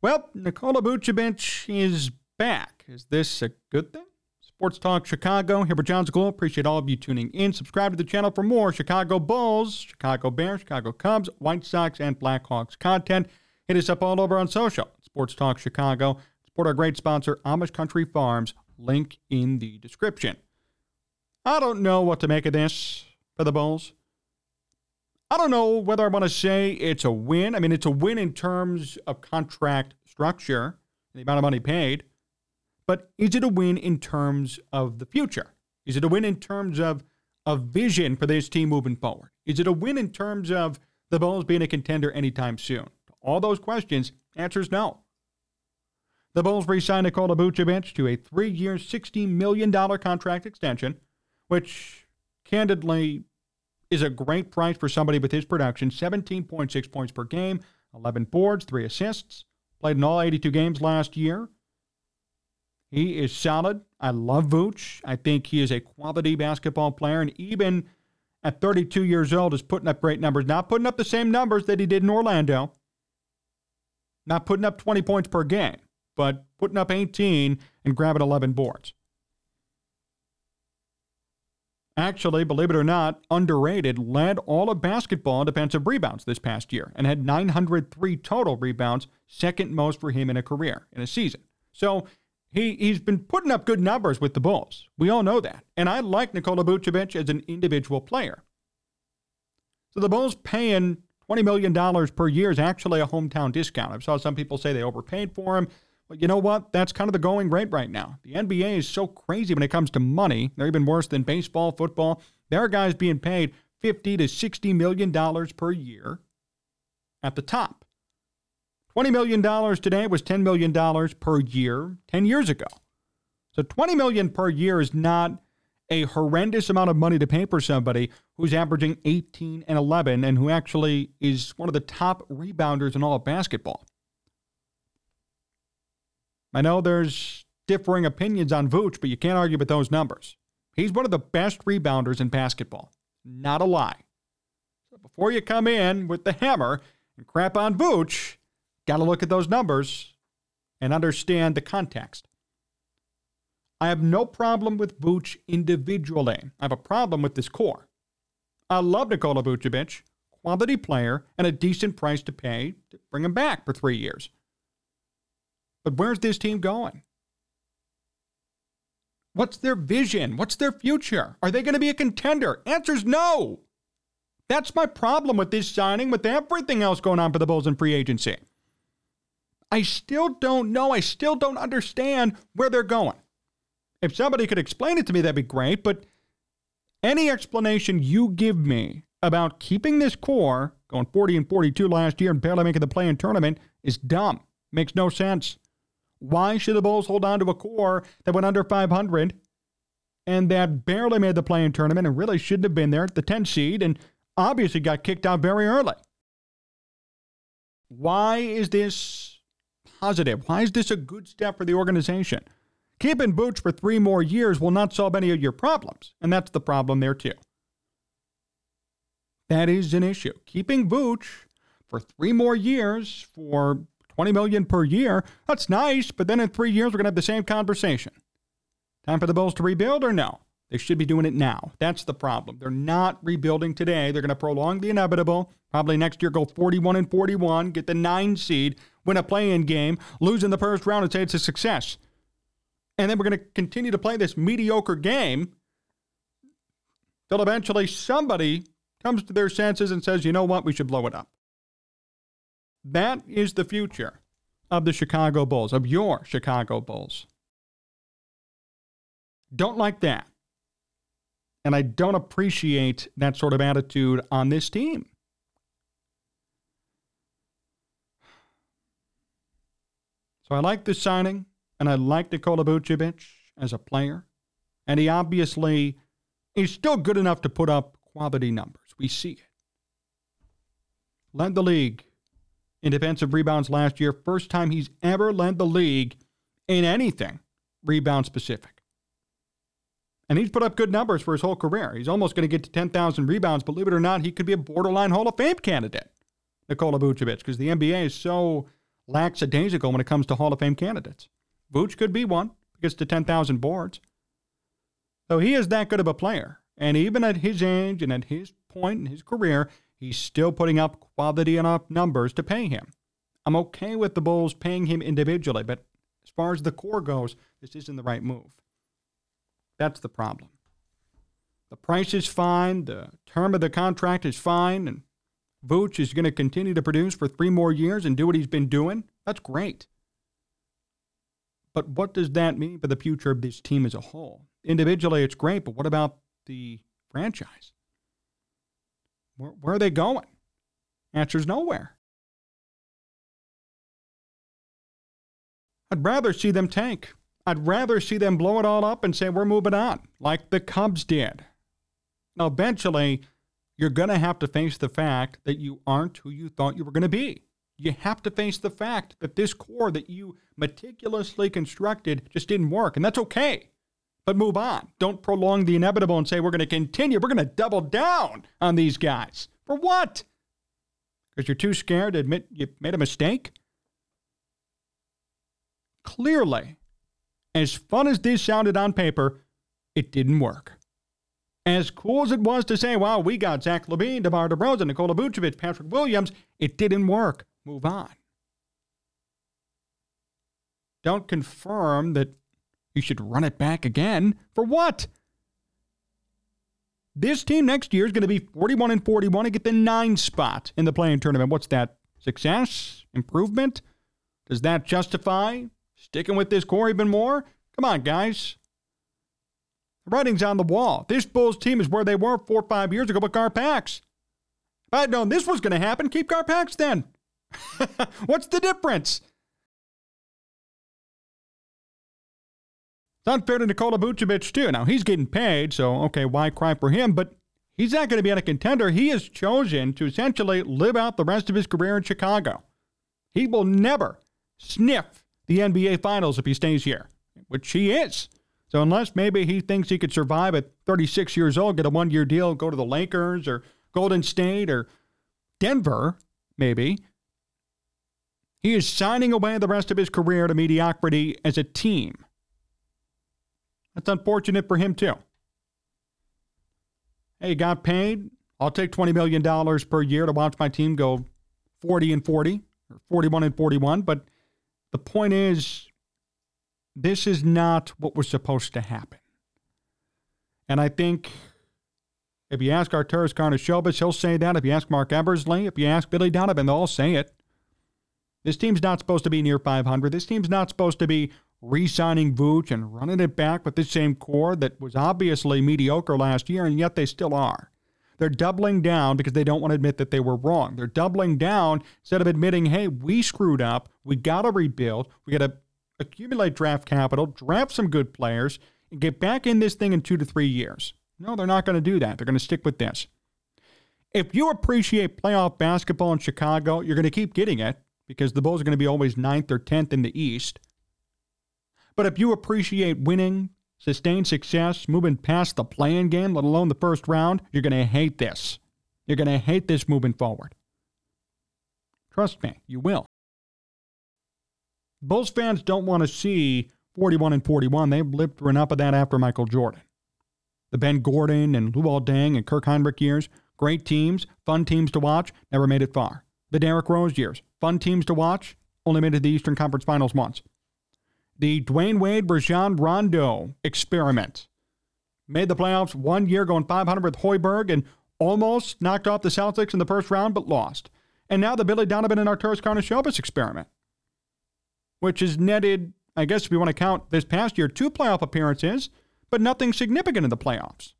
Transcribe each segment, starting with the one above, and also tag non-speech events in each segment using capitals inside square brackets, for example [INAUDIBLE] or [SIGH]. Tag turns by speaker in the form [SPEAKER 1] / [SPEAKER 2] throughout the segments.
[SPEAKER 1] Well, Nikola Vucevic is back. Is this a good thing? Sports Talk Chicago, here with Jon Zaghloul. Appreciate all of you tuning in. Subscribe to the channel for more Chicago Bulls, Chicago Bears, Chicago Cubs, White Sox, and Blackhawks content. Hit us up all over on social. Sports Talk Chicago. Support our great sponsor, Amish Country Farms. Link in the description. I don't know what to make of this for the Bulls. I don't know whether I want to say it's a win. I mean, it's a win in terms of contract structure, and the amount of money paid. But is it a win in terms of the future? Is it a win in terms of a vision for this team moving forward? Is it a win in terms of the Bulls being a contender anytime soon? All those questions, answers no. The Bulls re signed Nikola Vucevic to a three year, $60 million contract extension, which candidly is a great price for somebody with his production 17.6 points per game, 11 boards, 3 assists. Played in all 82 games last year. He is solid. I love Vooch. I think he is a quality basketball player, and even at 32 years old, is putting up great numbers. Not putting up the same numbers that he did in Orlando. Not putting up 20 points per game, but putting up 18 and grabbing 11 boards actually, believe it or not, underrated, led all of basketball in defensive rebounds this past year and had 903 total rebounds, second most for him in a career, in a season. So he, he's been putting up good numbers with the Bulls. We all know that. And I like Nikola Vucevic as an individual player. So the Bulls paying $20 million per year is actually a hometown discount. I saw some people say they overpaid for him. But you know what? That's kind of the going rate right now. The NBA is so crazy when it comes to money. They're even worse than baseball, football. There are guys being paid 50 to 60 million dollars per year at the top. 20 million dollars today was 10 million dollars per year 10 years ago. So 20 million per year is not a horrendous amount of money to pay for somebody who's averaging 18 and 11 and who actually is one of the top rebounders in all of basketball. I know there's differing opinions on Vooch, but you can't argue with those numbers. He's one of the best rebounders in basketball. Not a lie. So before you come in with the hammer and crap on Vooch, got to look at those numbers and understand the context. I have no problem with Vooch individually. I have a problem with this core. I love Nikola Vucevic, quality player, and a decent price to pay to bring him back for three years. But where's this team going? What's their vision? What's their future? Are they going to be a contender? Answer's no. That's my problem with this signing, with everything else going on for the Bulls in free agency. I still don't know. I still don't understand where they're going. If somebody could explain it to me, that'd be great. But any explanation you give me about keeping this core, going 40 and 42 last year and barely making the play in tournament, is dumb. Makes no sense. Why should the Bulls hold on to a core that went under 500 and that barely made the play-in tournament and really shouldn't have been there at the 10 seed and obviously got kicked out very early? Why is this positive? Why is this a good step for the organization? Keeping Vooch for three more years will not solve any of your problems, and that's the problem there too. That is an issue. Keeping Vooch for three more years for 20 million per year. That's nice, but then in three years, we're going to have the same conversation. Time for the Bulls to rebuild or no? They should be doing it now. That's the problem. They're not rebuilding today. They're going to prolong the inevitable. Probably next year go 41 and 41, get the nine seed, win a play-in game, lose in the first round and say it's a success. And then we're going to continue to play this mediocre game till eventually somebody comes to their senses and says, you know what, we should blow it up. That is the future of the Chicago Bulls, of your Chicago Bulls. Don't like that. And I don't appreciate that sort of attitude on this team. So I like this signing, and I like Nikola Vucevic as a player. And he obviously is still good enough to put up quality numbers. We see it. Led the league in defensive rebounds last year. First time he's ever led the league in anything rebound specific. And he's put up good numbers for his whole career. He's almost going to get to 10,000 rebounds. Believe it or not, he could be a borderline Hall of Fame candidate, Nikola Vucevic, because the NBA is so lackadaisical when it comes to Hall of Fame candidates. Vooch could be one, gets to 10,000 boards. So he is that good of a player. And even at his age and at his point in his career, he's still putting up quality enough numbers to pay him. I'm okay with the Bulls paying him individually, but as far as the core goes, this isn't the right move. That's the problem. The price is fine, the term of the contract is fine, and Vooch is going to continue to produce for three more years and do what he's been doing. That's great. But what does that mean for the future of this team as a whole? Individually, it's great, but what about the franchise? Where, where are they going? Answer's nowhere. I'd rather see them tank. I'd rather see them blow it all up and say, we're moving on, like the Cubs did. Now, eventually, you're going to have to face the fact that you aren't who you thought you were going to be. You have to face the fact that this core that you meticulously constructed just didn't work, and that's okay. But move on. Don't prolong the inevitable and say we're going to continue. We're going to double down on these guys. For what? Because you're too scared to admit you made a mistake? Clearly, as fun as this sounded on paper, it didn't work. As cool as it was to say, wow, we got Zach LaVine, DeMar DeRozan, Nikola Vucevic, Patrick Williams, it didn't work. Move on. Don't confirm that you should run it back again. For what? This team next year is going to be 41 and 41 and get the nine spot in the play-in tournament. What's that? Success? Improvement? Does that justify sticking with this core even more? Come on, guys. The writing's on the wall. This Bulls team is where they were four or five years ago with Garpax. If I had known this was going to happen, keep Garpax then. [LAUGHS] What's the difference? It's unfair to Nikola Vucevic, too. Now, he's getting paid, so okay, why cry for him? But he's not going to be a contender. He has chosen to essentially live out the rest of his career in Chicago. He will never sniff the NBA Finals if he stays here, which he is. So unless maybe he thinks he could survive at 36 years old, get a one year deal, go to the Lakers or Golden State or Denver, maybe, he is signing away the rest of his career to mediocrity as a team. That's unfortunate for him, too. Hey, got paid. I'll take $20 million per year to watch my team go 40 and 40 or 41 and 41. But the point is, this is not what was supposed to happen. And I think if you ask Arturas Karnisovas, he'll say that. If you ask Marc Eversley, if you ask Billy Donovan, they'll all say it. This team's not supposed to be near 500. This team's not supposed to be re signing Vooch and running it back with the same core that was obviously mediocre last year, and yet they still are. They're doubling down because they don't want to admit that they were wrong. They're doubling down instead of admitting, hey, we screwed up. We got to rebuild. We got to accumulate draft capital, draft some good players, and get back in this thing in two to three years. No, they're not going to do that. They're going to stick with this. If you appreciate playoff basketball in Chicago, you're going to keep getting it because the Bulls are going to be always ninth or 10th in the East. But if you appreciate winning, sustained success, moving past the play-in game, let alone the first round, you're going to hate this. You're going to hate this moving forward. Trust me, you will. Bulls fans don't want to see 41 and 41. They've lived through enough of that after Michael Jordan. The Ben Gordon and Luol Deng and Kirk Hinrich years, great teams, fun teams to watch, never made it far. The Derrick Rose years, fun teams to watch, only made it to the Eastern Conference Finals once. The Dwyane Wade Rajon Rondo experiment made the playoffs one year going 500 with Hoiberg and almost knocked off the Celtics in the first round but lost. And now the Billy Donovan and Arturas Karnisovas experiment which has netted, I guess if you want to count this past year, two playoff appearances, but nothing significant in the playoffs.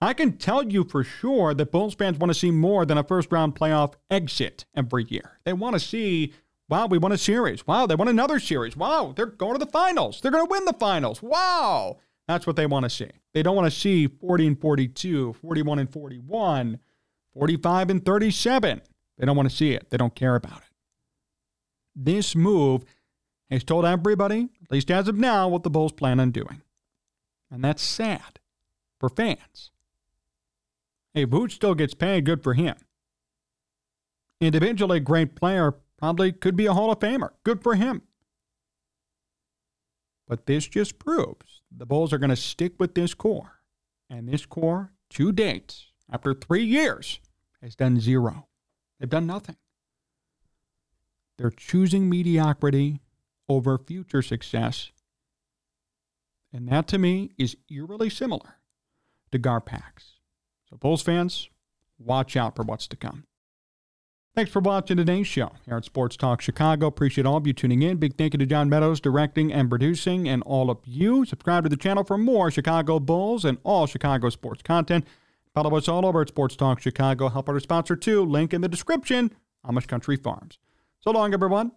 [SPEAKER 1] I can tell you for sure that Bulls fans want to see more than a first round playoff exit every year. They want to see, wow, we won a series. Wow, they won another series. Wow, they're going to the finals. They're going to win the finals. Wow. That's what they want to see. They don't want to see 40 and 42, 41 and 41, 45 and 37. They don't want to see it. They don't care about it this move has told everybody, at least as of now, what the Bulls plan on doing. And that's sad for fans. Hey, Vooch still gets paid, good for him. individually great player, probably could be a Hall of Famer. Good for him. But this just proves the Bulls are going to stick with this core. And this core, to date, after three years, has done zero. They've done nothing. They're choosing mediocrity over future success. And that to me is eerily similar to Garpax. So, Bulls fans, watch out for what's to come. Thanks for watching today's show here at Sports Talk Chicago. Appreciate all of you tuning in. Big thank you to John Meadows directing and producing, and all of you. Subscribe to the channel for more Chicago Bulls and all Chicago sports content. Follow us all over at Sports Talk Chicago. Help our sponsor too. Link in the description. Amish Country Farms. So long, everyone.